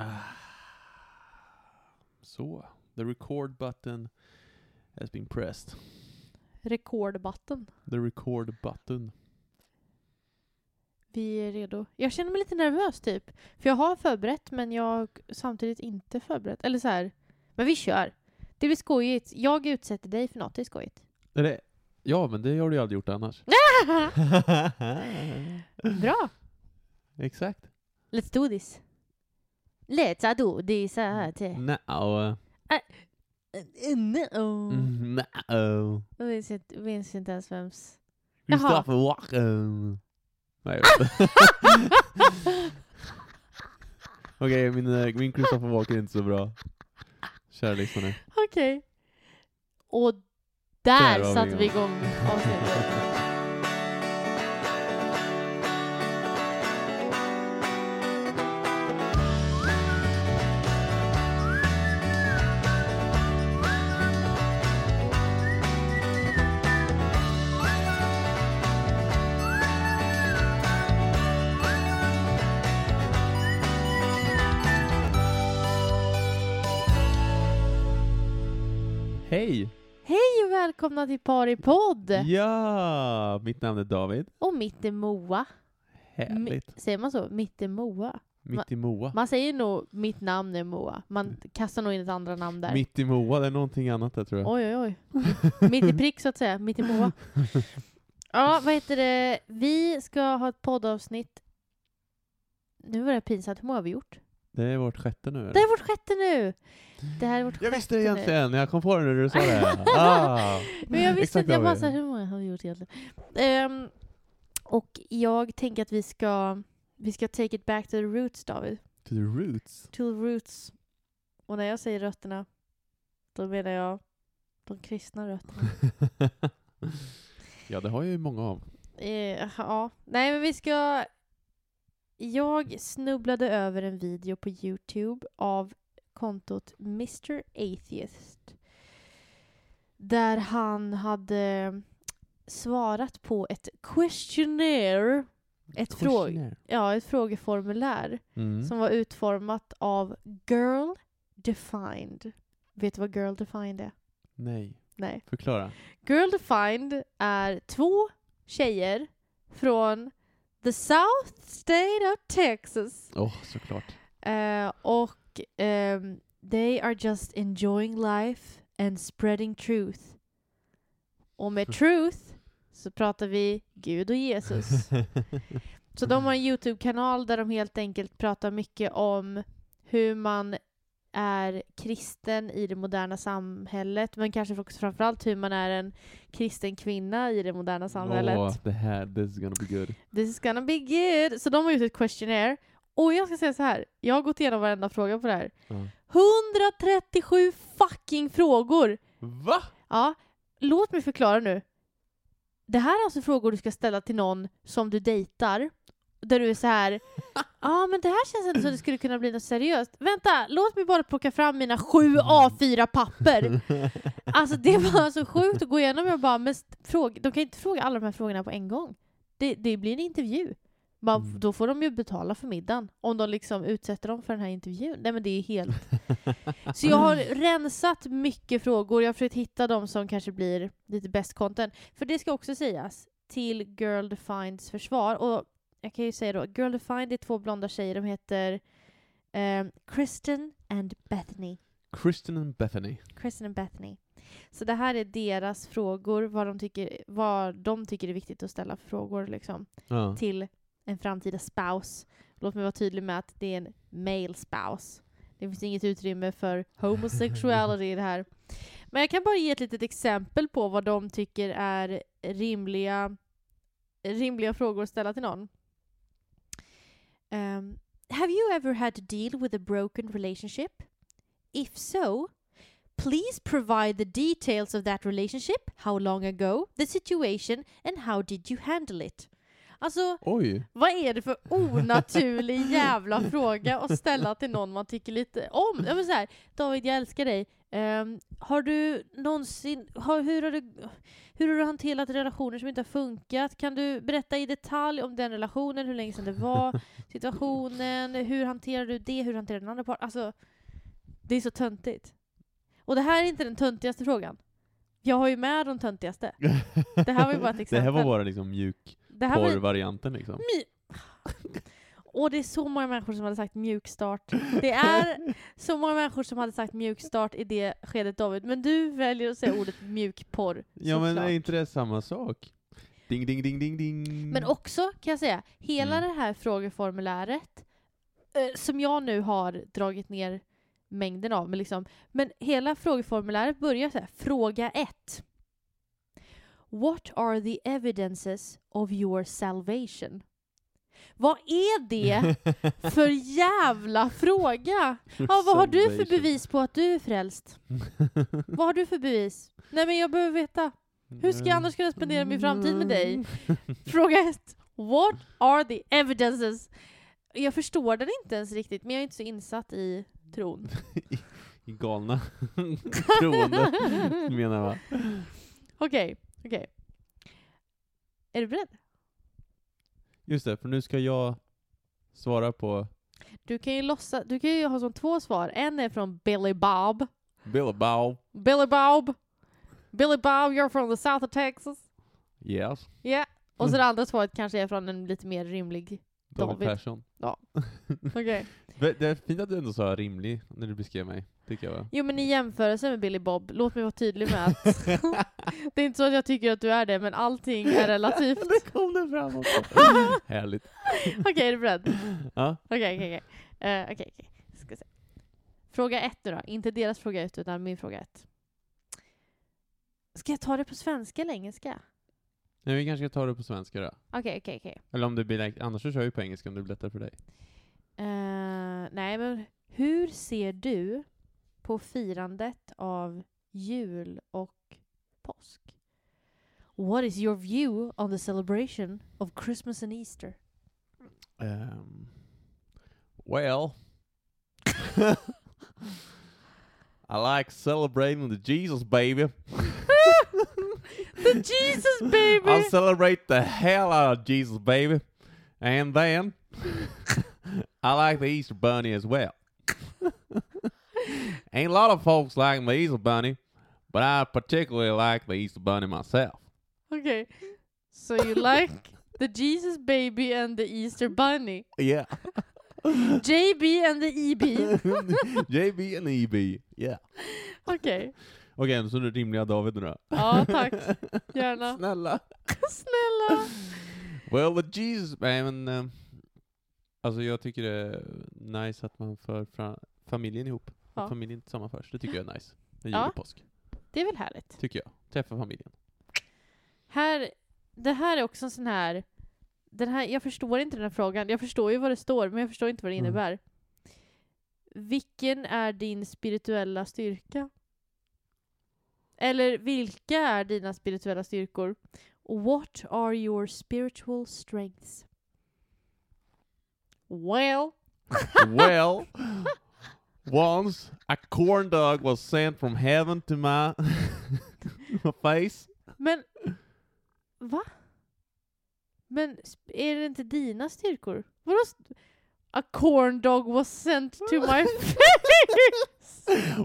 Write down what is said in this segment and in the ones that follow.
Ah. Så, the record button has been pressed. Rekordbatten. The record button. Vi är redo. Jag känner mig lite nervös typ. För jag har förberett men jag samtidigt inte förberett. Eller så här. Men vi kör. Det blir skojigt. Jag utsätter dig för något, det är skojigt. Är det, ja, men det har du ju aldrig gjort annars. Bra! Exakt. Let's do this. Let's do this. uh, Now. No. Mm, no. Jag minns inte, jag minns inte ens vems. Christopher Walken. Nej. Okej, min, eh, min Christopher Walken är inte så bra. Kära lyssnare. Okej. Och Där där satte vi igång avsnittet. Välkomna till Paripodd! Ja, mitt namn är David. Och mitt är Moa. Härligt. Säger man så? Mitt är Moa? Mitt i Moa. Man säger nog mitt namn är Moa. Man kastar nog in ett andra namn där. Mitt i Moa, det är någonting annat där tror jag. Oj, oj, oj. Mitt i prick så att säga. Mitt i Moa. Ja, vad heter det? Vi ska ha ett poddavsnitt. Nu var det pinsamt. Hur många har vi gjort? Det är vårt sjätte nu. Det är vårt sjätte nu! Det här är vårt Jag visste det nu. egentligen, jag kom på det när du sa det. Ah. Men jag visste inte, jag bara såhär, hur många har vi gjort egentligen? Ehm, och jag tänker att vi ska, vi ska take it back to the roots, David. To the roots. To the roots. Och när jag säger rötterna, då menar jag de kristna rötterna. ja, det har jag ju många av. Eh, ja, nej men vi ska... Jag snubblade över en video på Youtube av kontot Mr Atheist. Där han hade svarat på ett questionnaire, ett, fråg, ja, ett frågeformulär Mm. som var utformat av Girl Defined. Vet du vad Girl Defined är? Nej, Nej. förklara. Girl Defined är två tjejer från the South State of Texas. Åh, såklart. Eh, och ehm, they are just enjoying life and spreading truth. Och med truth så pratar vi Gud och Jesus. Så de har en YouTube-kanal där de helt enkelt pratar mycket om hur man är kristen i det moderna samhället, men kanske också framförallt hur man är en kristen kvinna i det moderna samhället. Åh, det här, this is gonna be good. This is gonna be good! Så de har gjort ett questionnaire. Och jag ska säga så här, jag har gått igenom varenda fråga på det här. Ja. 137 fucking frågor! Va? Ja, låt mig förklara nu. Det här är alltså frågor du ska ställa till någon som du dejtar. Där du är så här. Ja, men det här känns ändå som det skulle kunna bli något seriöst. Vänta, låt mig bara plocka fram mina sju A4-papper. Alltså det var så sjukt att gå igenom. Jag bara, men fråga, de kan inte fråga alla de här frågorna på en gång. Det, det blir en intervju. Bara, Mm. Då får de ju betala för middagen. Om de liksom utsätter dem för den här intervjun. Nej men det är helt... Så jag har rensat mycket frågor. Jag har försökt hitta de som kanske blir lite best content. För det ska också sägas till Girl Defineds försvar. Och jag kan ju säga då, Girl Defined är två blonda tjejer. De heter ehm, Kristen and Bethany. Christian and Bethany. Kristen and Bethany. Så det här är deras frågor, vad de tycker, vad de tycker är viktigt att ställa för frågor liksom, Ja. till en framtida spouse. Låt mig vara tydlig med att det är en male spouse. Det finns inget utrymme för homosexuality i det här. Men jag kan bara ge ett litet exempel på vad de tycker är rimliga, rimliga frågor att ställa till någon. Um, have you ever had to deal with a broken relationship? If so, please provide the details of that relationship, how long ago, the situation, and how did you handle it? Alltså, Oj. vad är det för onaturlig jävla fråga att ställa till någon man tycker lite om? Ja, men så här, David, jag älskar dig. Ehm, har du någonsin, har, hur, har du, hur har du hanterat relationer som inte har funkat? Kan du berätta i detalj om den relationen, hur länge sedan det var, situationen, hur hanterar du det, hur hanterar den andra parten? Alltså, det är så töntigt. Och det här är inte den töntigaste frågan. Jag har ju med de töntigaste. Det här var ju bara ett Det exempel. här var bara liksom Det mjukporr-varianten liksom. Och det är så många människor som hade sagt mjukstart. Det är så många människor som hade sagt mjukstart i det skedet David, men du väljer att säga ordet mjukporr. Ja men såklart. är inte det samma sak? Ding ding ding ding ding. Men också kan jag säga, hela Mm. det här frågeformuläret, eh, som jag nu har dragit ner mängden av, men, liksom, men hela frågeformuläret börjar så här, fråga ett. What are the evidences of your salvation? Vad är det för jävla fråga? Ja, vad har du för bevis på att du är frälst? Vad har du för bevis? Nej men jag behöver veta. Hur ska jag annars kunna spendera min framtid med dig? Fråga ett. What are the evidences? Jag förstår den inte ens riktigt, men jag är inte så insatt i tron. I galna troende, menar jag? Okej, okej. Är du beredd? Just det, för nu ska jag svara på Du kan ju låtsa, du kan ju ha som två svar. En är från Billy Bob. Bill Bow. Billy Bob. Billy Bob, you're from the south of Texas. Yes. Ja. Och så det andra svaret kanske är från en lite mer rimlig. David, David. Persson. Okej. Det det är fint att du ändå sa rimlig när du beskrev mig, tycker jag va? Jo men i jämförelse med Billy Bob, låt mig vara tydlig med att det är inte så att jag tycker att du är det, men allting är relativt. det kom det fram också. Härligt. Okej, är du beredd? Ja. Okej, okej, okej. Eh, Okej, okej. Ska se. Fråga ett nu då. Inte deras fråga ett, utan min fråga ett. Ska jag ta det på svenska eller engelska? Nej, vi kanske ska ta det på svenska då. Okej, okej, okej. Eller om det blir lätt- annars så kör vi på engelska om det blir lättare för dig. Eh, nej, men hur ser du på firandet av jul och påsk? What is your view on the celebration of Christmas and Easter? Um, well, I like celebrating the Jesus baby. The Jesus baby! I'll celebrate the hell out of Jesus baby. And then I like the Easter bunny as well. Ain't a lot of folks like the Easter bunny, but I particularly like the Easter bunny myself. Okay, so you like the Jesus baby and the Easter bunny. Yeah. JB and the EB. JB and EB. Yeah. Okej. Okej, så är det rimliga David nu då. Ja, tack. Gärna. Snälla. Snälla. Well, the Jesus... Nej, men... eh, alltså jag tycker det är nice att man för fra, familjen ihop. Ja. Att familjen sammanförs. Det tycker jag är nice. Med Ja. och påsk. Det är väl härligt. Tycker jag. Träffa familjen. Här, det här är också en sån här, den här... Jag förstår inte den här frågan. Jag förstår ju vad det står, men jag förstår inte vad det Mm. innebär. Vilken är din spirituella styrka? Eller vilka är dina spirituella styrkor? What are your spiritual strengths? Well, well, once a corn dog was sent from heaven to my, my face. men... Va? Men är det inte dina styrkor? Vadå? A corn dog was sent to my face!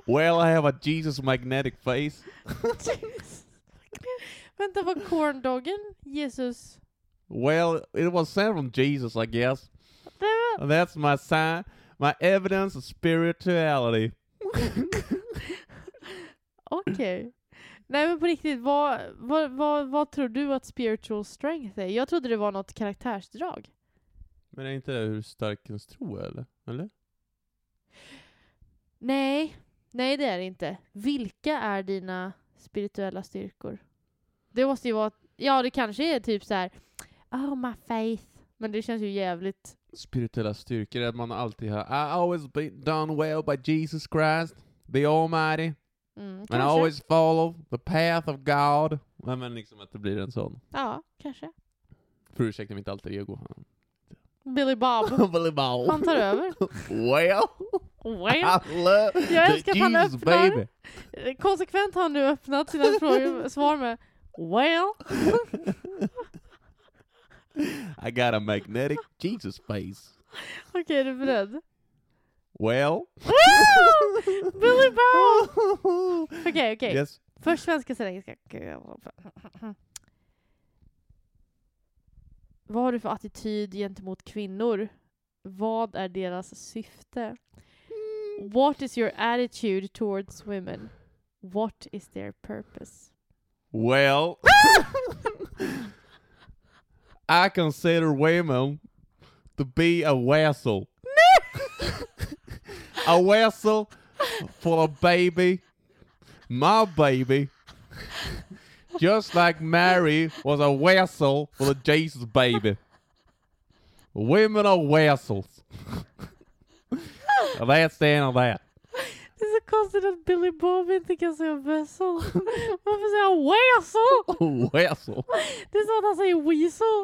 Well, I have a Jesus magnetic face. Vänta, var corndoggen Jesus? Well, it was sent from Jesus, I guess. And that's my sign, my evidence of spirituality. Okej. Nej men på riktigt, vad, vad, vad, vad tror du att spiritual strength är? Jag trodde det var något karaktärsdrag. Men är inte det hur stark ens tro är, eller? Eller? Nej, nej det är det inte. Vilka är dina spirituella styrkor? Det måste ju vara, ja det kanske är typ så här. oh my faith. Men det känns ju jävligt, Spirituella styrkor är att man alltid har I always be done well by Jesus Christ, the Almighty, mm, and I always follow the path of God. Nej, men liksom att det blir en sån. Ja, kanske. För ursäkta mitt alter ego. Billy Bob. Billy Bow. Han tar över. Well, Well. I love Jag älskar att han Jesus öppnar. baby. Konsekvent har han nu öppnat sina frågor, svar med Well. I got a magnetic Jesus face. Okej, är du beredd? Well. Billy Bob! Okej, okej. Yes. Först svenska, sen engelska. Vad har du för attityd gentemot kvinnor? Vad är deras syfte? What is your attitude towards women? What is their purpose? Well, I consider women to be a vessel. a vessel for a baby, my baby. Just like Mary was a vessel for the Jesus baby. Women are vessels. That's the end of that. Det är så konstigt att Billy Bob inte kan säga vessel. Varför säger han weasel? Vessel. Det är som att han säger weasel.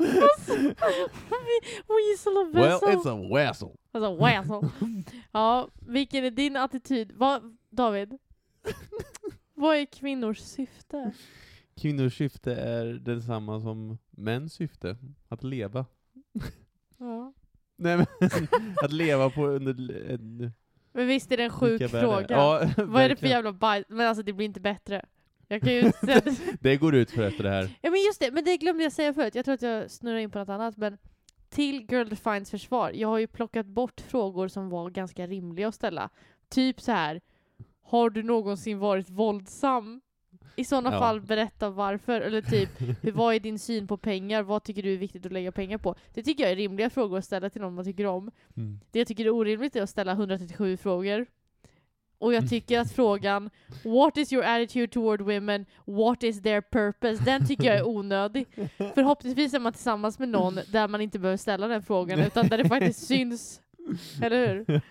weasel och Well, vessel. it's a vessel. Alltså weasel. Ja, vilken är din attityd? Vad, David? Vad är kvinnors syfte? Kvinnors syfte är detsamma som mäns syfte, att leva. Ja. Nej men, att leva på under en Men visst är det en sjuk fråga? Ja, Vad är det för jävla bajs? Men alltså det blir inte bättre. Jag kan ju säga det. Det går ut för efter det här. Ja men just det, men det glömde jag säga förut. Jag tror att jag snurrar in på något annat. Men till Girl Defines försvar, jag har ju plockat bort frågor som var ganska rimliga att ställa. Typ så här. Har du någonsin varit våldsam? I sådana Ja. fall, berätta varför. Eller typ, hur, vad är din syn på pengar? Vad tycker du är viktigt att lägga pengar på? Det tycker jag är rimliga frågor att ställa till någon man tycker om. Mm. Det jag tycker är orimligt är att ställa 137 frågor. Och jag tycker att frågan What is your attitude toward women? What is their purpose? Den tycker jag är onödig. Förhoppningsvis är man tillsammans med någon där man inte behöver ställa den frågan utan där det faktiskt syns. Eller hur?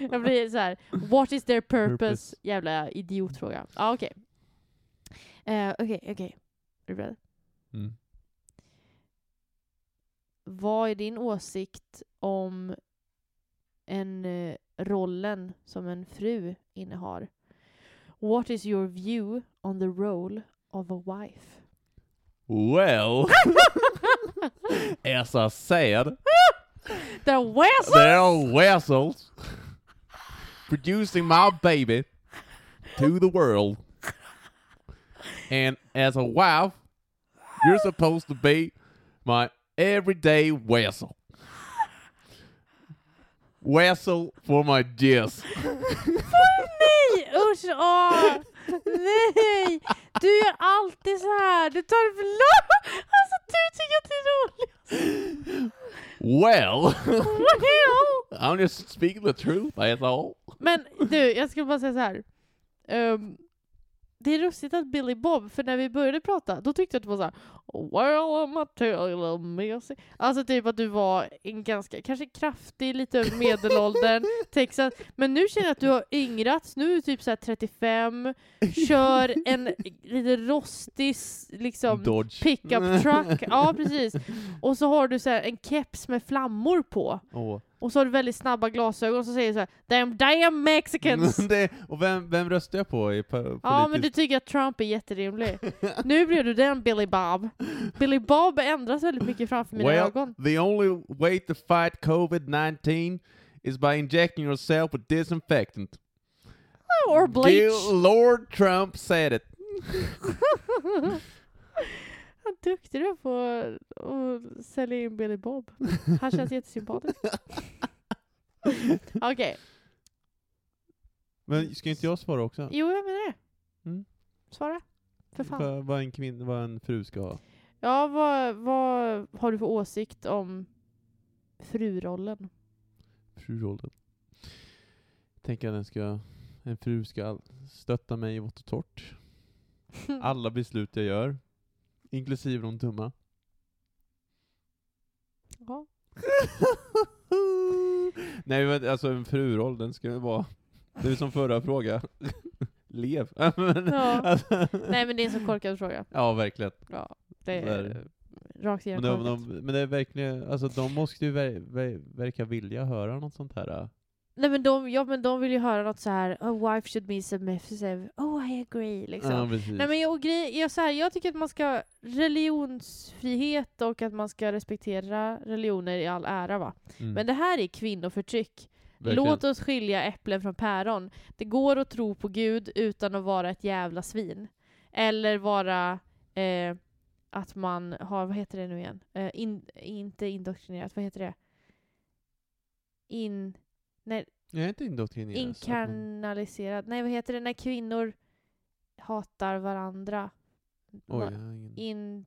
Jag blir så här. What is their purpose? Jävla idiotfråga. Ja, okej. Eh, Okej, okej. Är du beredd? Mm. Vad är din åsikt om en eh, rollen som en fru innehar? What is your view on the role of a wife? Well, as I said, The whistle! there are vessels producing my baby to the world. And as a wife, you're supposed to be my everyday vessel. Vessel for my jizz. Nej! Usch! Åh! Nej! Du gör alltid så här. Du tar det för långt. Alltså du tycker att det är roligt. Well, Well. I'm just speaking the truth, that's all. Men du, jag ska bara säga så här. Ehm, det är lustigt att Billy Bob, för när vi började prata, då tyckte jag att det var så här. Well, I'm a little messy. Alltså typ att du var en ganska, kanske kraftig, lite över medelåldern, Texas. Men nu känner jag att du har yngrats, nu är du typ så här 35, kör en lite rostig, liksom, Dodge. pickup truck. Ja, precis. Och så har du så en keps med flammor på. Åh. Och så har du väldigt snabba glasögon och så säger du så här Damn, damn Mexicans! det, och vem, vem röstar jag på i po- politiskt? Ja, men du tycker att Trump är jätterimlig. nu blev du den Billy Bob. Billy Bob ändras väldigt mycket framför mina well, ögon. the only way to fight COVID-19 is by injecting yourself with disinfectant. Or bleach. Gil- Lord Trump said it. Vad duktig du är på att sälja in Billy Bob. Han känns jättesympatisk. Okej, Men ska inte jag svara också? jo jag menar det. Mm. Svara. För fan. Vad, vad, en kvinn, vad en fru ska ha. Ja, vad, vad har du för åsikt om frurollen? Frurollen. Tänker att den ska, en fru ska stötta mig i vått och torrt. Alla beslut jag gör. Inklusive de dumma. Ja. Nej men alltså en fruroll, den ska ju vara, det är som förra fråga. Lev. Men, Ja. alltså, Nej men det är en så korkad fråga. ja verkligen. Ja, det är rakt Men igenom de, korkat. de, men det är verkligen, alltså de måste ju ver, ver, verka vilja höra något sånt här. Nej men de, ja, men de vill ju höra något så här. A wife should be submissive. Oh I agree liksom. Ja. Nej men jag, och grej, jag, så här, jag tycker att man ska religionsfrihet och att man ska respektera religioner i all ära va. Mm. Men det här är kvinnoförtryck. Verkligen. Låt oss skilja äpplen från päron. Det går att tro på Gud utan att vara ett jävla svin. Eller vara eh, att man har, vad heter det nu igen? Eh, in, inte indoktrinerat, vad heter det? In... Nej, Jag är inte indoktrinerad. inkarnaliserad. Nej, vad heter det när kvinnor hatar varandra? Oj, jag ingen...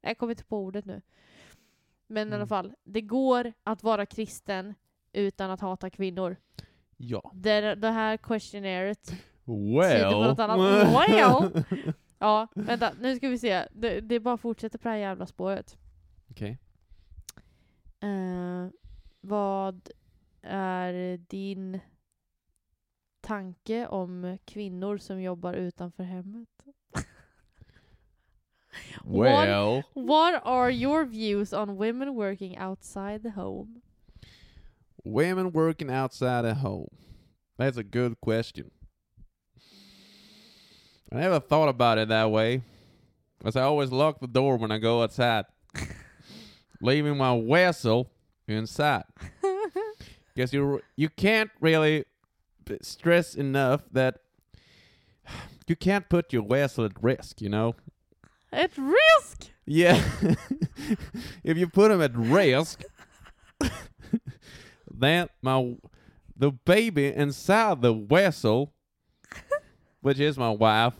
Jag kommer inte på ordet nu. Men i alla Mm. fall, det går att vara kristen utan att hata kvinnor. Ja. Det, det här questionnaret Well. på något annat. Well. Ja, vänta, nu ska vi se. Det, det är bara att fortsätta på det här jävla spåret. Okej. Eh, vad är din tanke om kvinnor som jobbar utanför hemmet? Well. What are your views on women working outside the home? Women working outside the home. That's a good question. I never thought about it that way. Because I always lock the door when I go outside, leaving my vessel inside. Because you you can't really stress enough that you can't put your vessel at risk. You know. At risk! Yeah. if you put them at risk, then my the baby inside the vessel, which is my wife.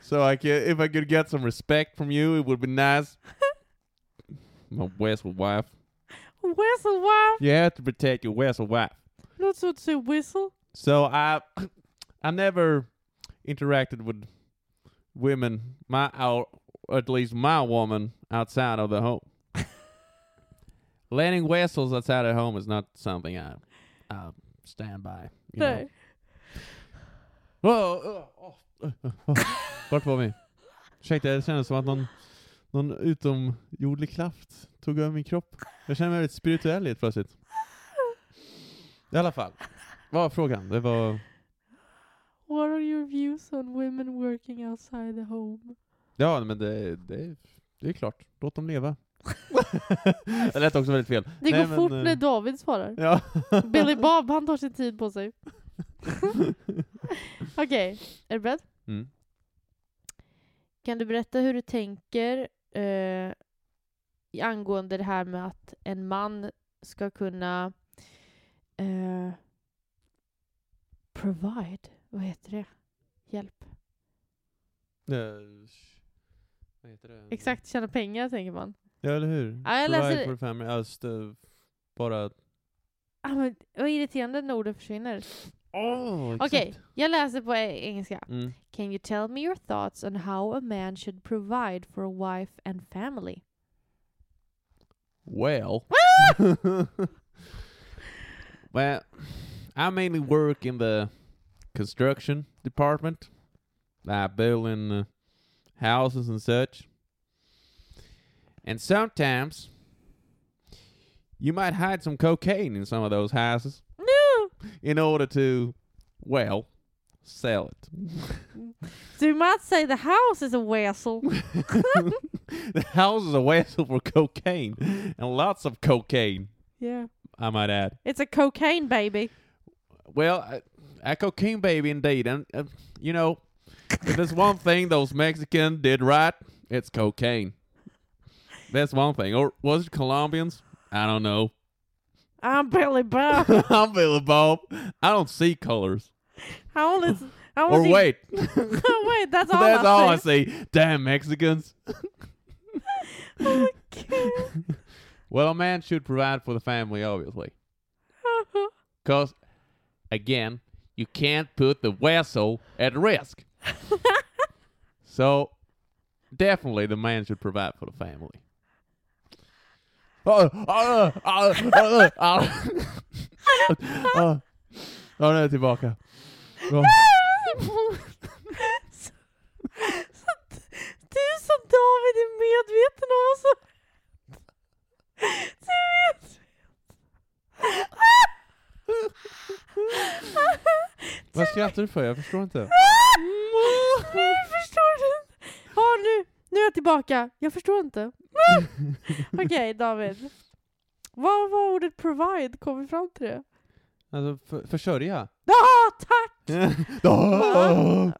So I could, if I could get some respect from you, it would be nice. My vessel wife. Whistle wife! You have to protect your whistle, wife. Som att säga whistle. So I, I never interacted with women, my or at least my woman outside of the home. Letting whistles outside of home is not something I, I stand by. You know. Nej. Oh, oh, oh, oh. Vart var vi? Ursäkta, det kändes som att någon, någon utomjordlig kraft tog över min kropp. Jag känner mig väldigt spirituell helt plötsligt. I alla fall, vad var frågan? Det var... What are your views on women working outside the home? Ja, men det, det, det är klart. Låt dem leva. det lät också väldigt fel. Det Nej, går men, fort eh, när David svarar. Ja. Billy Bob, han tar sin tid på sig. Okej, är du beredd? Mm. Kan du berätta hur du tänker eh, angående det här med att en man ska kunna eh, provide, vad heter det? Hjälp. Eh, Vad heter det? Exakt, tjäna pengar tänker man. Ja, eller hur? Ja, jag Provide läser- for the family. Alltså, bara... Ah, men, vad irriterande när orden försvinner. Åh, Okej, jag läser på engelska. Mm. Can you tell me your thoughts on how a man should provide for a wife and family? Well. well, I mainly work in the construction department, like building uh, houses and such. And sometimes you might hide some cocaine in some of those houses! In order to, well, sell it. So you might say the house is a vessel. the house is a vessel for cocaine and lots of cocaine, yeah. I might add. It's a cocaine baby. Well, a, a cocaine baby indeed. And, uh, you know, if there's one thing those Mexicans did right, it's cocaine. That's one thing. Or was it Colombians? I don't know. I'm Billy Bob. I'm Billy Bob. I don't see colors. How old is... How Or old is wait. Oh, wait, that's all That's I all I see. see. Damn Mexicans. Oh my god. Well, a man should provide for the family, obviously. Uh-huh. Because, again, you can't put the vessel at risk. so, definitely the man should provide for the family. Ja, nu är jag tillbaka. Så, du som David är medveten om oss. Du vet. Vad skrattar du för? Jag förstår inte. Nu förstår du. Ja, nu, nu är jag tillbaka. Jag förstår inte. Okej, David. Vad var ordet provide? Kom vi fram till det? Alltså, för, försörja. Ja, tack! Ah!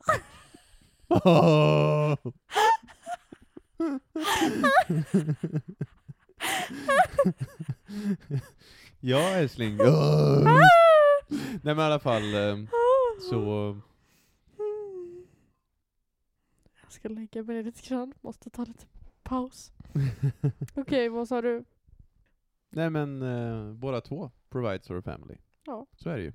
Ah! ja, älskling. Nej men i alla fall, ehm, så... Jag ska lägga mig lite grann. Måste ta lite paus. Okej, vad sa du? Nej men, eh, båda två provides for a family. Ja. Så är det ju.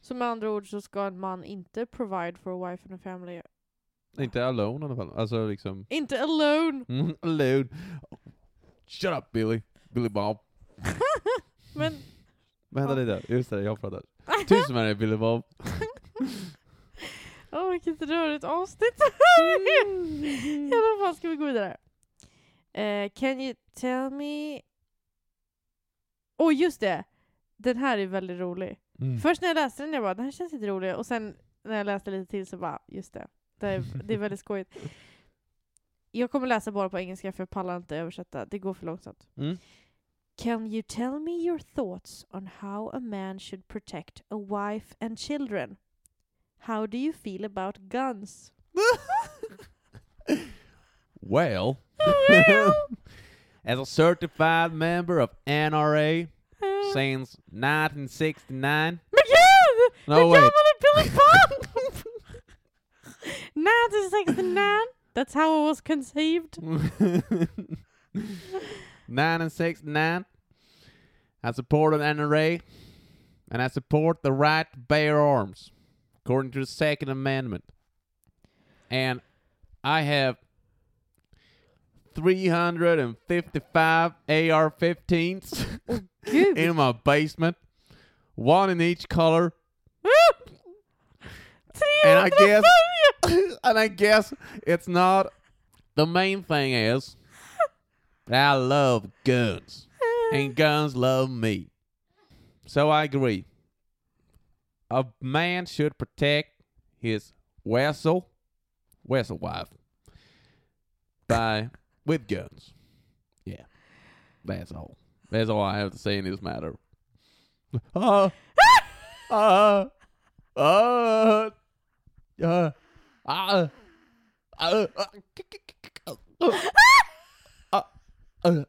Så med andra ord så ska en man inte provide for a wife and a family. Inte alone i alla fall. Alltså liksom... Inte alone! Mm, alone. Shut up Billy. Billy Bob. Men... Vad hände det där? Just det, jag pratar. Tyst med dig Billy Bob. Åh, vilket rörigt avsnitt! I alla fall ska vi gå vidare. Eh, can you tell me... Åh, oh, just det! Den här är väldigt rolig. Mm. Först när jag läste den, jag bara, den här känns lite rolig. Och sen när jag läste lite till så bara, just det. Det är, det är väldigt skojigt. Jag kommer läsa bara på engelska för jag pallar inte översätta. Det går för långsamt. Mm. Can you tell me your thoughts on how a man should protect a wife and children? How do you feel about guns? Well, Well. as a certified member of NRA since 1969. Men gud! No, Hur wait. Billy Bob? 1969? That's how it was conceived. 1969. I support an NRA, and I support the right to bear arms, according to the Second Amendment. And I have 355 AR-15s Gud! in my basement, one in each color. And I guess, and I guess it's not. The main thing is, I love guns, and guns love me. So I agree. A man should protect his vessel, vessel wife, by with guns. Yeah, that's all. That's all I have to say in this matter. Uh, uh, uh, uh, uh, uh, uh,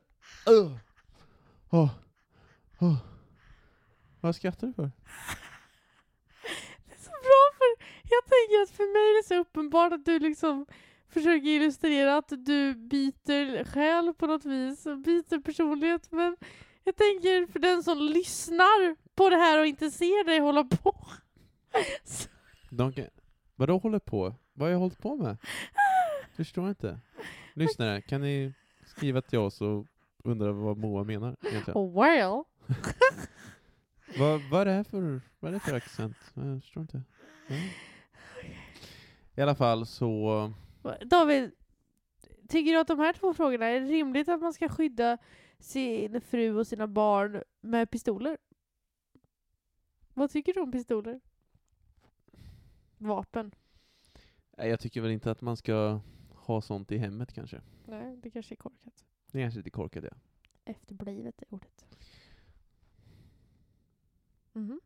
uh, uh, Vad skrattar du för? Det är så bra för jag tänker att för mig är det så uppenbart att du liksom försöker illustrera att du byter själ på något vis byter personlighet men jag tänker för den som lyssnar på det här och inte ser dig hålla på så, De kan, vadå håller på? Vad har jag hållit på med? Förstår inte. Lyssnare, kan ni skriva till oss och undra vad Moa menar egentligen? oh well Vad, vad är det här för, vad är det för accent? Jag förstår inte. Ja. I alla fall så, David, tycker du att de här två frågorna, är det rimligt att man ska skydda sin fru och sina barn med pistoler? Vad tycker du om pistoler? Vapen? nej, jag tycker väl inte att man ska ha sånt i hemmet kanske. Nej, det kanske är korkat. Det är kanske lite korkat ja. Efterblivet är ordet. Mhm.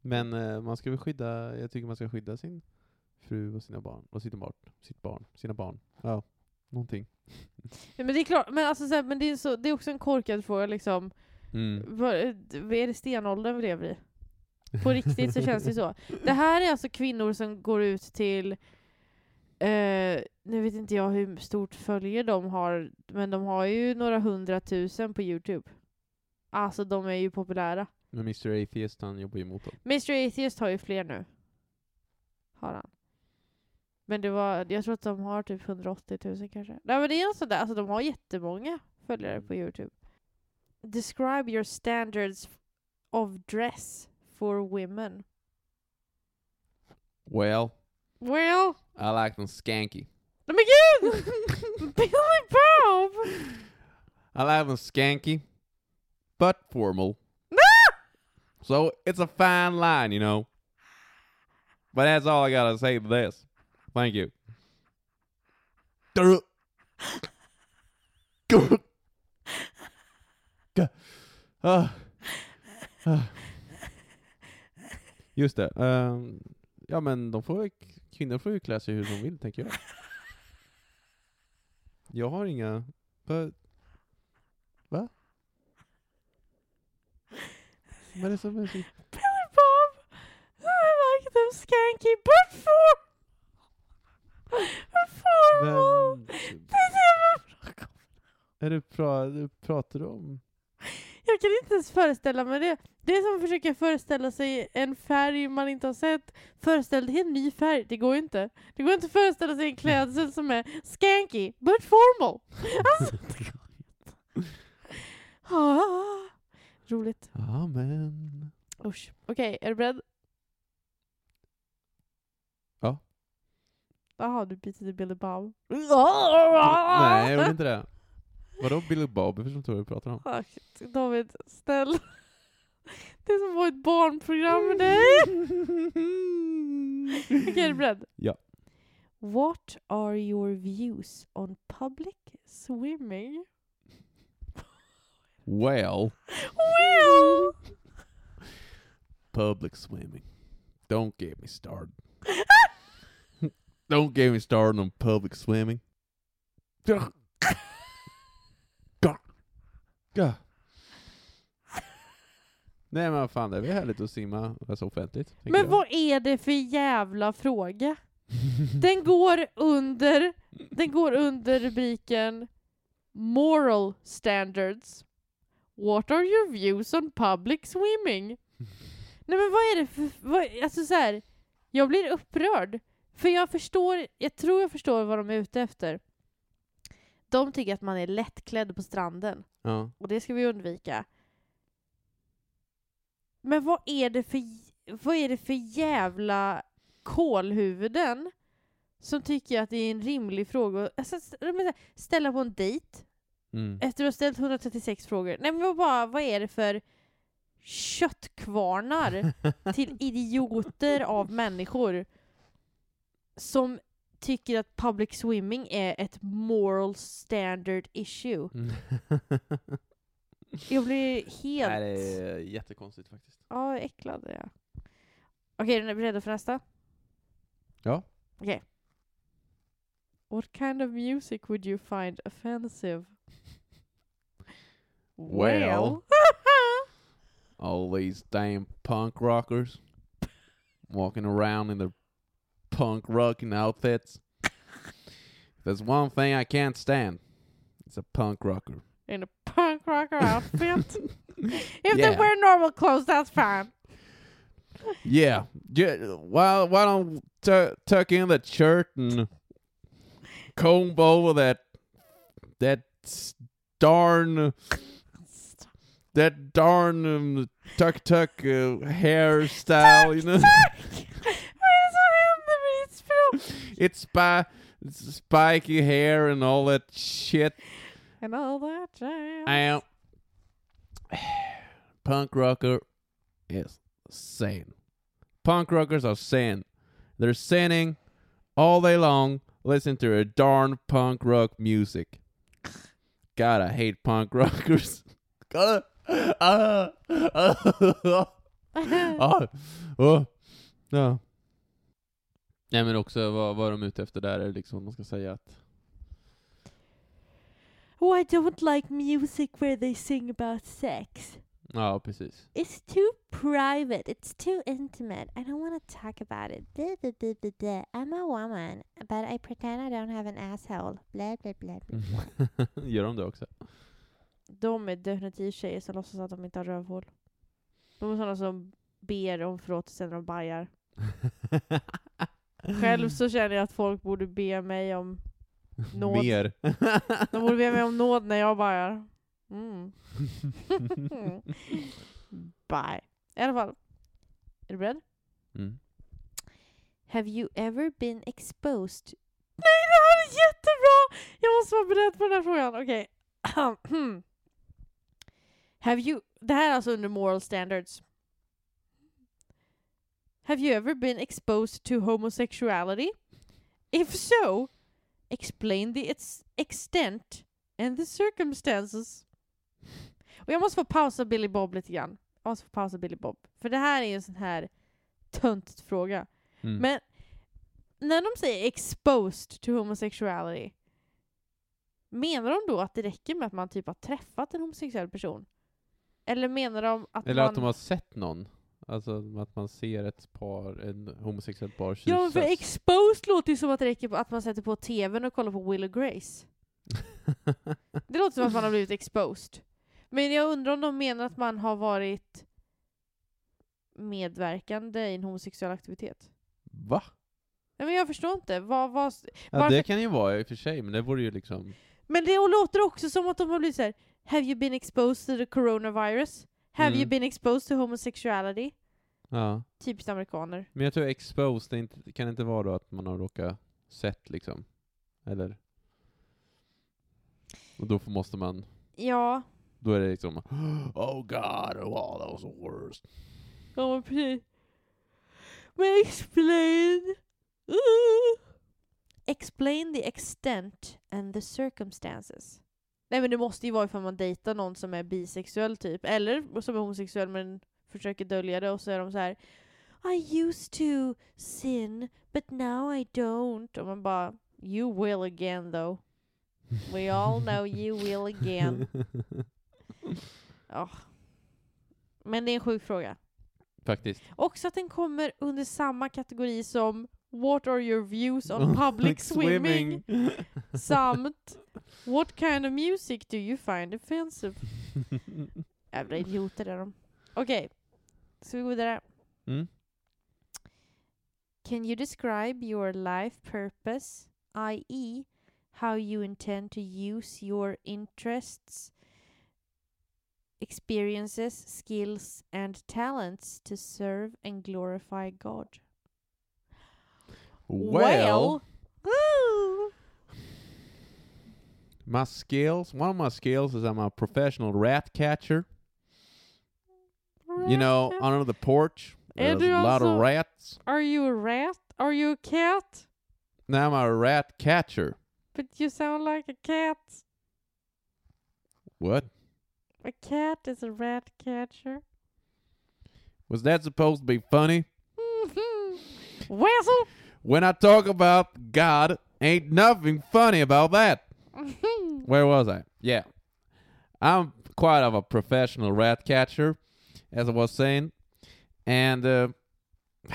Men eh, man ska väl skydda, jag tycker man ska skydda sin fru och sina barn, och sitt barn, sitt barn, sina barn. Ja, någonting. Ja, men det är klart, men, alltså, så här, men det, är så, det är också en korkad fråga liksom. Mm. Vad, vad är det stenåldern vi lever i? På riktigt så känns det så. Det här är alltså kvinnor som går ut till, eh, nu vet inte jag hur stort följer de har, men de har ju några hundratusen på Youtube. Alltså de är ju populära. Men Mr Atheist han jobbar ju emot dem. Mr Atheist har ju fler nu. Har han. Men det var, jag tror att de har typ 180 000 kanske. Nej men det är sådär, alltså de har jättemånga följare på Youtube. Describe your standards of dress for women. Well, Well, I like them skanky. men gud! Billy Bob! I like them skanky, but formal. So it's a fine line, you know. But that's all I gotta say to this. Thank you. Just det. ehm, ja men de får, kvinnor får ju klä sig hur de vill tänker jag. Jag har inga... Va? Va? Vad är det som är så... Billy Bob! I like them skanky but for... Vem... Det är det jag pratar om. Är det pra, du pratar du om? Jag kan inte ens föreställa mig det. Det är som att försöka föreställa sig en färg man inte har sett. Föreställ dig en ny färg. Det går ju inte. Det går inte att föreställa sig en klädsel som är skanky but formal. Alltså, det går inte. Ah, roligt. Amen. Usch. Okej, är du beredd? Ja. Jaha, du byter till Billy Bob. Nej, jag gjorde inte det. Vadå Billy Bob? Jag förstår inte vad du pratar om. David, snäll. Det är som vara ett barnprogram med dig. Okej, är du beredd? Ja. What are your views on public swimming? Well, Well! public swimming. Don't get me started. Don't get me started on public swimming. Nej men fan, det är väl härligt att simma alltså offentligt. Men jag. vad är det för jävla fråga? Den går under, den går under rubriken Moral standards. What are your views on public swimming? Nej men vad är det för, vad, alltså så här, jag blir upprörd. För jag förstår, jag tror jag förstår vad de är ute efter. De tycker att man är lättklädd på stranden. Ja. Och det ska vi undvika. Men vad är det för, vad är det för jävla kolhuvuden som tycker att det är en rimlig fråga alltså, ställa på en dejt Mm. efter att ha ställt 136 frågor? Nej men vad, bara, vad är det för köttkvarnar till idioter av människor som tycker att public swimming är ett moral standard issue? Mm. Jag blir helt... Nej, det är jättekonstigt faktiskt. Ja, äcklad är jag. Okej, är ni beredda för nästa? Ja. Okej. What kind of music would you find offensive? Well. All these damn punk rockers walking around in their punk rocking outfits. There's one thing I can't stand, it's a punk rocker. in a punk rocker outfit. if Yeah. they wear normal clothes, that's fine. Yeah, why why don't tu- tuck in the shirt and comb over that that darn that darn um, tuck tuck uh, hairstyle, you know? Vad är det som händer med ditt språk? it's spi- spiky hair and all that shit. And all that jazz. Ow. Punk rocker is sin. Punk rockers are sin. They're sinning all day long. Listen to a darn punk rock music. God, I hate punk rockers. Gotta. Ah, ah, ah, oh, ja. Nej men också vad, vad de är ute efter där är liksom, man ska säga att oh, I don't like music where they sing about sex. Ja, precis. It's too private. It's too intimate. I don't want to talk about it. Blah, blah, blah, blah, blah. I'm a woman, but I pretend I don't have an asshole. Blah, blah, blah, blah. Gör de det också? De är definitivt tjejer som låtsas att de inte har rövhål. De är sådana som ber om förlåtelse när de bajar. Själv så känner jag att folk borde be mig om Nåd. Mer. De borde be mig om nåd när jag bajar. Mm. Bye. I alla fall. Är du beredd? mm. Have you ever been exposed? Nej, det här är jättebra! Jag måste vara beredd på den här frågan. Okej. Have you... Det här är alltså under moral standards. Have you ever been exposed to homosexuality? If so, explain the its extent and the circumstances. Och jag måste få pausa Billy Bob lite grann. Jag måste få pausa Billy Bob. För det här är en sån här töntigt fråga. Mm. Men när de säger exposed to homosexuality, menar de då att det räcker med att man typ har träffat en homosexuell person? Eller menar de att Eller man... att de har sett någon. Alltså att man ser ett par, en homosexuellt par kyssas. Ja, för exposed låter ju som att det räcker på att man sätter på tvn och kollar på Will och Grace. Det låter som att man har blivit exposed. Men jag undrar om de menar att man har varit medverkande i en homosexuell aktivitet. Va? Nej, men jag förstår inte. Vad, vad, Ja, det kan ju vara i och för sig, men det vore ju liksom... Men det låter också som att de har blivit så här. Have you been exposed to the coronavirus? Have Mm. you been exposed to homosexuality? Ja. Typiskt amerikaner. Men jag tror exposed, det inte, kan inte vara då att man har råkat sett liksom? Eller? Och då måste man, Ja, då är det liksom Oh god, oh that was the worst. ja men precis. Men explain. Uh. Explain the extent and the circumstances. Nej men det måste ju vara ifall man dejtar någon som är bisexuell typ, eller som är homosexuell men försöker dölja det och så är de så här. I used to sin, but now I don't. Och man bara, you will again though. We all know you will again. Ja. Men det är en sjuk fråga. Faktiskt. Också att den kommer under samma kategori som What are your views on public swimming? samt What kind of music do you find offensive? Jävla idioter är de. Okej, ska vi gå vidare? mm. Can you describe your life purpose, i.e. how you intend to use your interests, experiences, skills and talents to serve and glorify God? Well, my skills, one of my skills is I'm a professional rat catcher. You know, Rat. under the porch, there's a lot of rats. Are you a rat? Are you a cat? Now I'm a rat catcher. But you sound like a cat. What? A cat is a rat catcher. Was that supposed to be funny? Whistle. When I talk about God, ain't nothing funny about that. Where was I? Yeah. I'm quite of a professional rat catcher, as I was saying. And uh,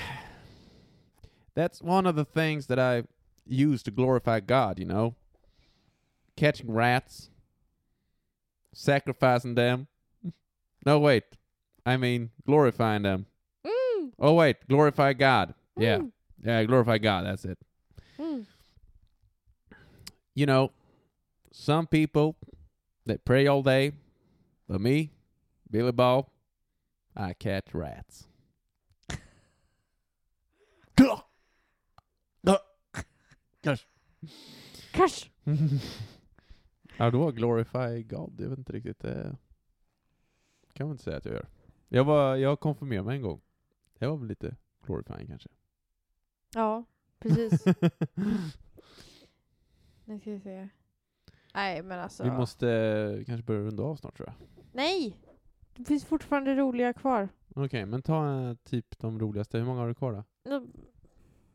that's one of the things that I use to glorify God, you know? Catching rats, sacrificing them. No, wait. I mean, glorifying them. Mm, Oh, wait. Glorify God. Mm, Yeah, glorify God. That's it. mm. you know, some people they pray all day, but me, Billy Ball, I catch rats. Gosh. Kash. ja, då glorify God. Jag vet inte riktigt. Det kan man inte säga att jag gör. Jag, var, jag konfirmerade mig en gång. Det var väl lite glorifying kanske. Ja, precis. Nu ska vi se. Nej, men alltså. Vi måste eh, kanske börja runda av snart tror jag. Nej! Det finns fortfarande roliga kvar. Okej, men ta eh, typ de roligaste. Hur många har du kvar då? Nu-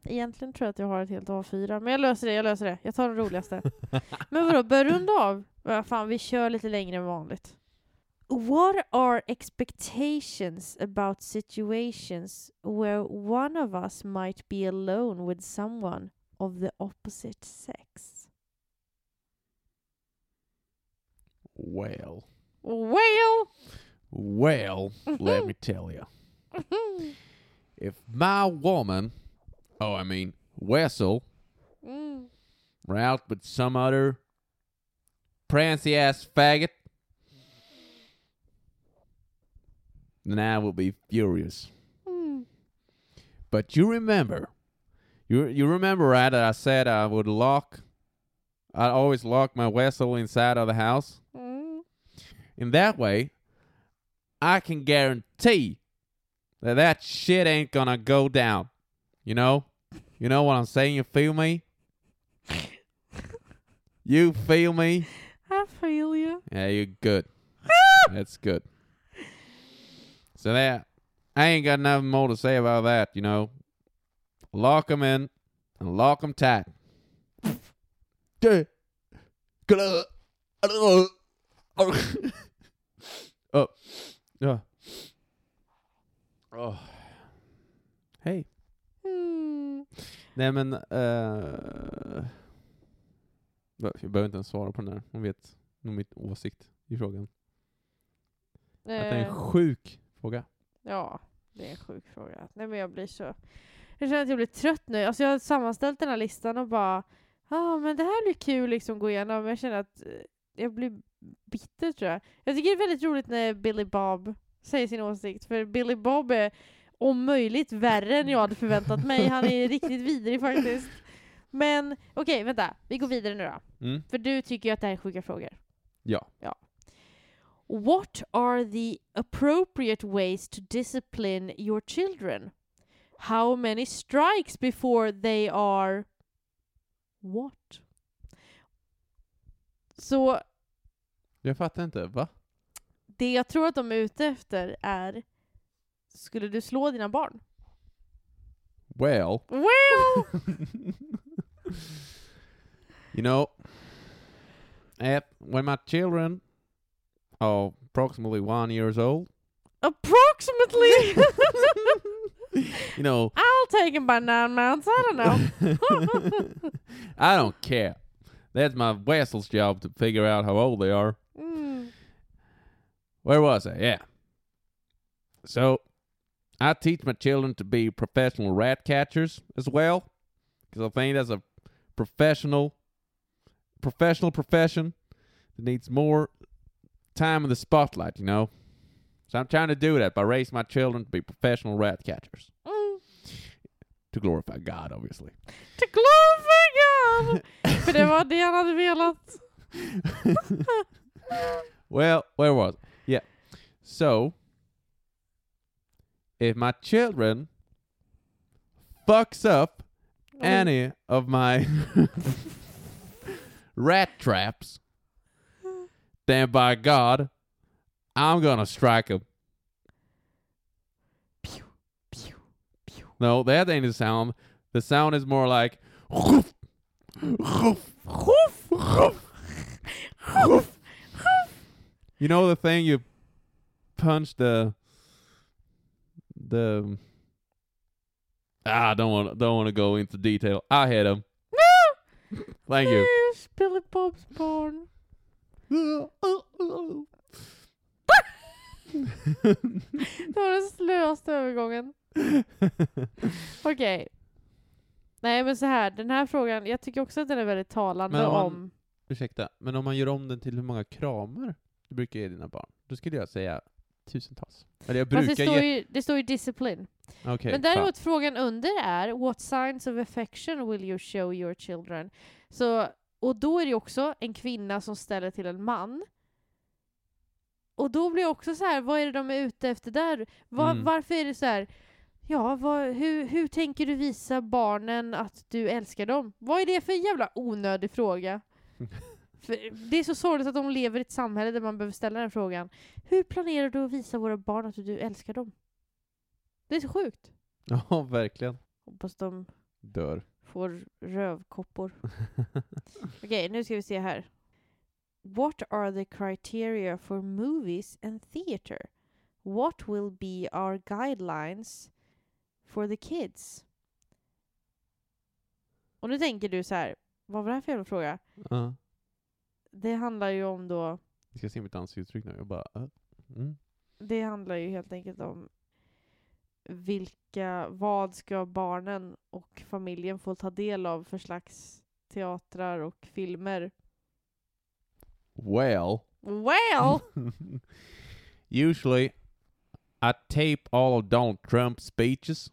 Egentligen tror jag att jag har ett helt A4, men jag löser det, jag löser det. Jag tar det roligaste. men vadå, börja runda av? Vad fan, vi kör lite längre än vanligt. What are expectations about situations where one of us might be alone with someone of the opposite sex? Well. Well! Well, let me tell you. If my woman, oh, I mean, Wessel, mm. were out with some other prancy ass faggot, then I will be furious. Mm. But you remember, you you remember right that I said I would lock, I'd always lock my Wessel inside of the house? Mm. In that way, I can guarantee that that shit ain't gonna go down. You know? You know what I'm saying? You feel me? You feel me? I feel you. Yeah, you're good. That's good. So that I ain't got nothing more to say about that. You know, lock 'em in and lock 'em tight. oh, oh, oh. Hej. Mm. Nej men, uh, jag behöver inte ens svara på den här. Hon vet nog mitt åsikt i frågan. Att det är en Eh, sjuk fråga. ja, det är en sjuk fråga. Nej men jag blir så... Jag känner att jag blir trött nu. Alltså jag har sammanställt den här listan och bara Ja ah, men det här blir kul liksom gå igenom. Men jag känner att eh, jag blir bitter tror jag. Jag tycker det är väldigt roligt när Billy Bob säger sin åsikt. För Billy Bob är om möjligt värre än jag hade förväntat mig. Han är riktigt vidrig faktiskt. Men okej, vänta. Vi går vidare nu då. Mm. För du tycker ju att det här är sjuka frågor. Ja. What are the appropriate ways to discipline your children? How many strikes before they are what? Så Jag fattar inte. Va? det jag tror att de är ute efter är skulle du slå dina barn? Well. Well! you know, at when my children are approximately one years old, Approximately! you know, I'll take him by nine months, I don't know. I don't care. That's my vessel's job to figure out how old they are. Mm. Where was I? Yeah. So, I teach my children to be professional rat catchers as well, because I think that's a professional, professional profession that needs more time in the spotlight. You know. So I'm trying to do that by raising my children to be professional rat catchers Mm. to glorify God, obviously. To glorify God! För det var det han hade velat. well, where was? I? Yeah. So, if my children fucks up any of my rat traps, then by God, I'm gonna strike him. Pew, pew, pew. No, that ain't the sound. The sound is more like. hoof, hoof, hoof, hoof, hoof, hoof. You know the thing you punch the the ah I don't want don't want to go into detail. I hit him. Thank you. Billy Bobs barn. Det var den slöaste övergången. Okej. Nej men så här, den här frågan, jag tycker också att den är väldigt talande Men om man- om... Ursäkta, men om man gör om den till hur många kramar du brukar ge dina barn, då skulle jag säga tusentals. Eller jag Fast det brukar står, ge... ju, det står ju disciplin. Okej, men däremot frågan under är What signs of affection will you show your children? Så, och då är det också en kvinna som ställer till en man. Och då blir jag också så här, vad är det de är ute efter där? Va, Mm. Varför är det så här? Ja, vad, hur, hur tänker du visa barnen att du älskar dem? Vad är det för jävla onödig fråga? För det är så sorgligt att de lever i ett samhälle där man behöver ställa den frågan. Hur planerar du att visa våra barn att du älskar dem? Det är så sjukt. Ja, verkligen. Hoppas de Dör. Får rövkoppor. Okej, nu ska vi se här. What are the criteria for movies and theater? What will be our guidelines for the kids? Och nu tänker du så här, vad var det här för jävla fråga? Ja. Det handlar ju om då, Jag ska se mitt ansiktsuttryck nu. Jag bara... äh. Mm. det handlar ju helt enkelt om vilka, vad ska barnen och familjen få ta del av för slags teatrar och filmer? Well... Well! Usually, I tape all of Donald Trump's speeches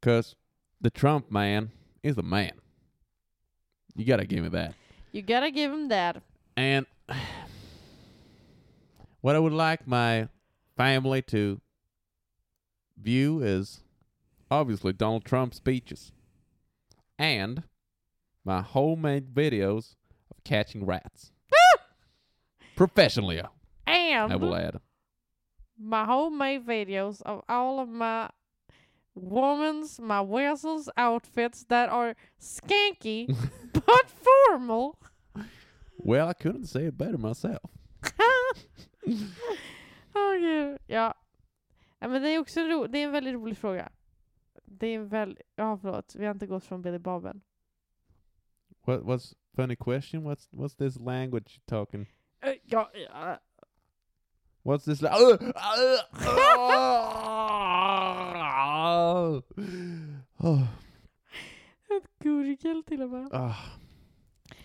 because the Trump man is the man. You gotta give me that. You gotta give him that. And what I would like my family to view is obviously Donald Trump speeches and my homemade videos of catching rats. Professionally, And I will add. my homemade videos of all of my woman's, my weasels outfits that are skanky but formal. Well, I couldn't say it better myself. Åh gud, ja. Ja. Men det är också ro- det är en väldigt rolig fråga. Det är en väldigt, ja förlåt, vi har inte gått från Billy än. What what's funny question? What's what's this language you're talking? Eh, Ja, ja. What's this? La- oh. Ett gurgel till och med. Ah.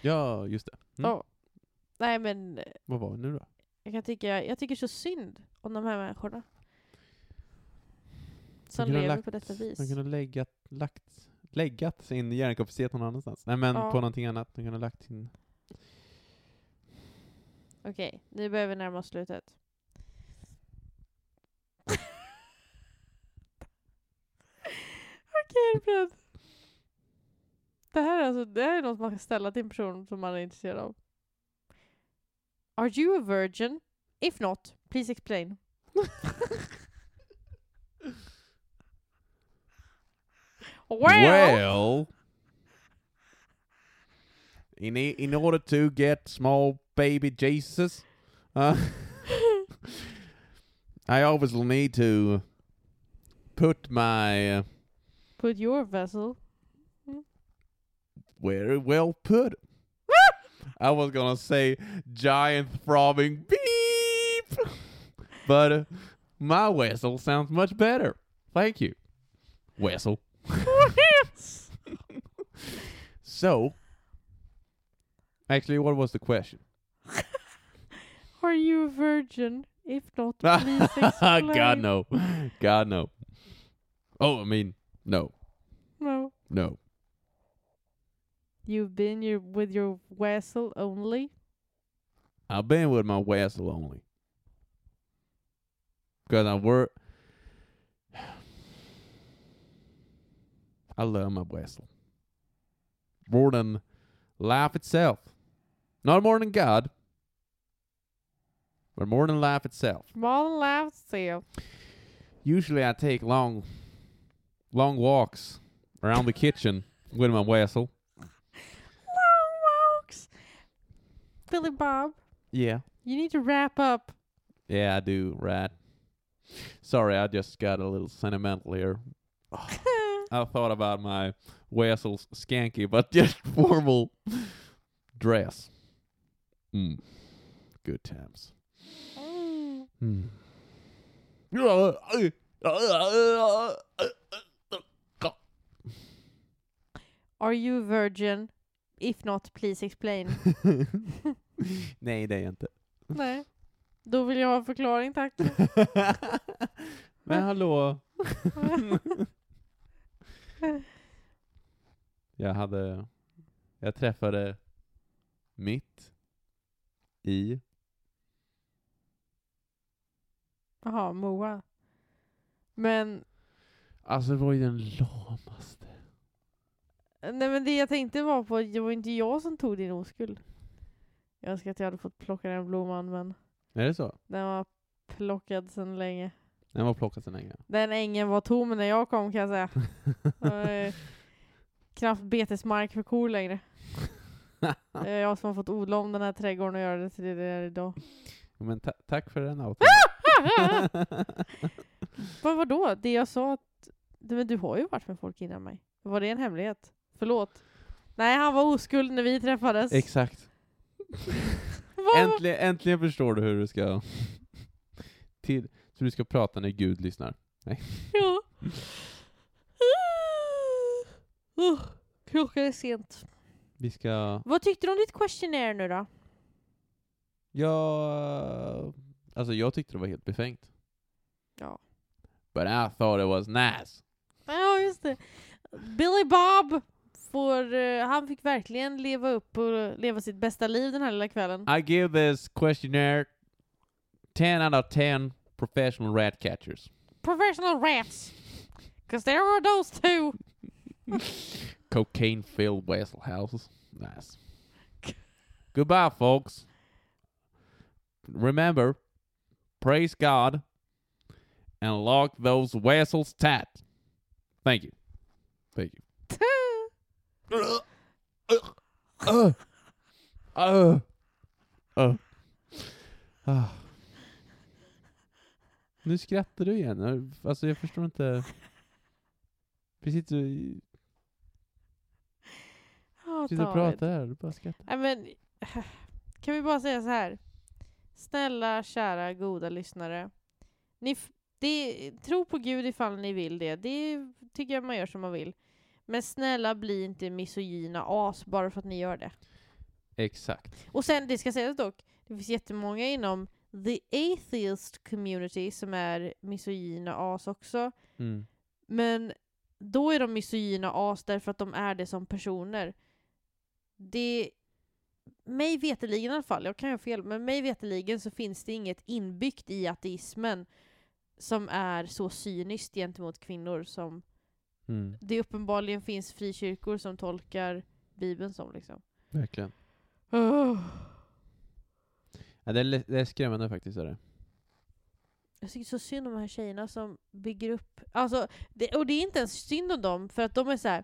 Ja, just det. Mm. Ja. Nej men, eh, Vad var det nu då? jag kan tycka, jag tycker så synd om de här människorna. Som lever lagt- på detta vis. De kunde ha läggat, lagt, läggat sin hjärnkapacitet någon annanstans. Nej men Ja. på någonting annat. De kunde ha lagt sin... Okej, nu börjar vi närma oss slutet. Okej, beredd? Det här, är alltså, det här är något man kan ställa till en person som man är intresserad av. Are you a virgin? If not, please explain. well, Well, in in order to get small baby Jesus, uh, I obviously need to put my uh, put your vessel. very well put. I was gonna say giant throbbing beep, but uh, my whistle sounds much better. Thank you, whistle. So, actually, what was the question? Are you a virgin? If not, please explain. God no, God no. Oh, I mean, no, No. no. You've been your with your vessel only. I've been with my whistle only. Cause I work. I love my whistle more than life itself. Not more than God, but more than life itself. Small laugh seal. Usually, I take long, long walks around the kitchen with my whistle. Long walks. Billy Bob, Yeah. you need to wrap up. Yeah, I do, right. Sorry, I just got a little sentimental here. I thought about my Wessel's skanky but just formal dress. Mm. Good times. Mm. Are you virgin? If not, please explain. Nej, det är jag inte. Nej. Då vill jag ha en förklaring tack. Men hallå? Jag hade... Jag träffade mitt i... Jaha, Moa. Men, Alltså det var ju den lamaste. nej men det jag tänkte var på, det var inte jag som tog din oskuld. Jag önskar att jag hade fått plocka den blomman men Är det så? den var plockad sedan länge. Den var plockad sen länge. Den ängen var tom när jag kom kan jag säga. Var knappt betesmark för kor längre. Det är jag som har fått odla om den här trädgården och göra det till det det är idag. Men ta- tack för den outen. Vad vadå? Det jag sa att... Men du har ju varit med folk innan mig. Var det en hemlighet? Förlåt. Nej, han var oskuld när vi träffades. Exakt. Äntligen, äntligen förstår du hur du ska... Till, så du ska prata när Gud lyssnar. Ja. Uh, klockan är sent. Vi ska... Vad tyckte du om ditt questionnaire nu då? Ja... Alltså jag tyckte det var helt befängt. Ja. But I thought it was nice. Ja, just det. Billy Bob får... eh, han fick verkligen leva upp och leva sitt bästa liv den här lilla kvällen. I give this questionnaire 10 out of 10 professional rat catchers. professional rats. Cause there were those two. Cocaine filled Wessel houses. Nice. Goodbye, folks. Remember, praise God and lock those Wessels tight. Thank you. Thank you. Uh, uh, uh. Ah. Nu skrattar du igen. Alltså jag förstår inte. Vi sitter Ja, sitter och David. pratar här. Du bara skrattar. Nej, men, kan vi bara säga så här? Snälla, kära, goda lyssnare. Ni det, tro på Gud ifall ni vill det. Det tycker jag man gör som man vill. Men snälla, bli inte misogyna as bara för att ni gör det. Exakt. Och sen, det ska sägas dock, det finns jättemånga inom the atheist community som är misogyna as också. Mm. Men då är de misogyna as därför att de är det som personer. Det... Mig veterligen i alla fall, jag kan ha fel, men mig veterligen så finns det inget inbyggt i ateismen som är så cyniskt gentemot kvinnor som Mm. det uppenbarligen finns frikyrkor som tolkar Bibeln som liksom. Verkligen. Oh. Ja, det, är, det är skrämmande faktiskt. Är det. Jag tycker så synd om de här tjejerna som bygger upp... Alltså, det, och det är inte ens synd om dem, för att de är så här.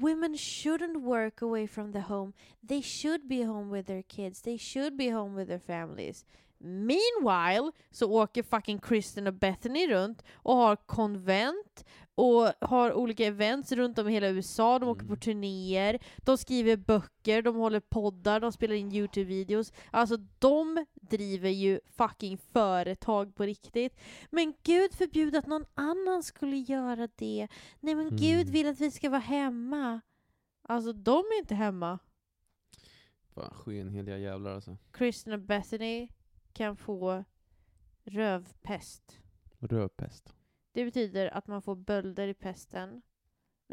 Women shouldn't work away from the home. They should be home with their kids. They should be home with their families. Meanwhile så åker fucking Kristen och Bethany runt och har konvent och har olika events runt om i hela USA. De åker Mm. på turnéer, de skriver böcker, de håller poddar, de spelar in Youtube-videos. Alltså de driver ju fucking företag på riktigt. Men gud förbjude att någon annan skulle göra det. Nej men gud Mm. vill att vi ska vara hemma. Alltså de är inte hemma. Fan, skenheliga jävlar alltså. Kristen och Bethany kan få rövpest. Rödpest. Det betyder att man får bölder i pesten.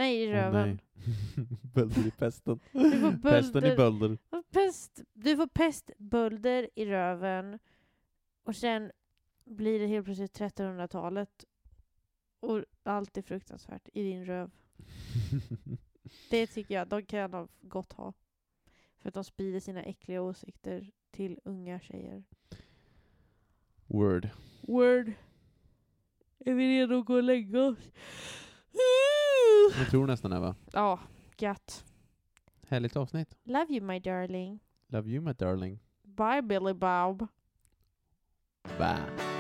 Nej, i röven. bölder i pesten. Du får Pesten i bölder. bölder. Pest, du får pestbölder i röven och sen blir det helt plötsligt 1300-talet och allt är fruktansvärt i din röv. Det tycker jag de kan de gott ha. För att de sprider sina äckliga åsikter till unga tjejer. Word. Word. Är vi redo att gå och lägga oss? Jag tror nästan det va? Ja, gött. Härligt avsnitt. Love you my darling. Love you my darling. Bye Billy Bob. Bye.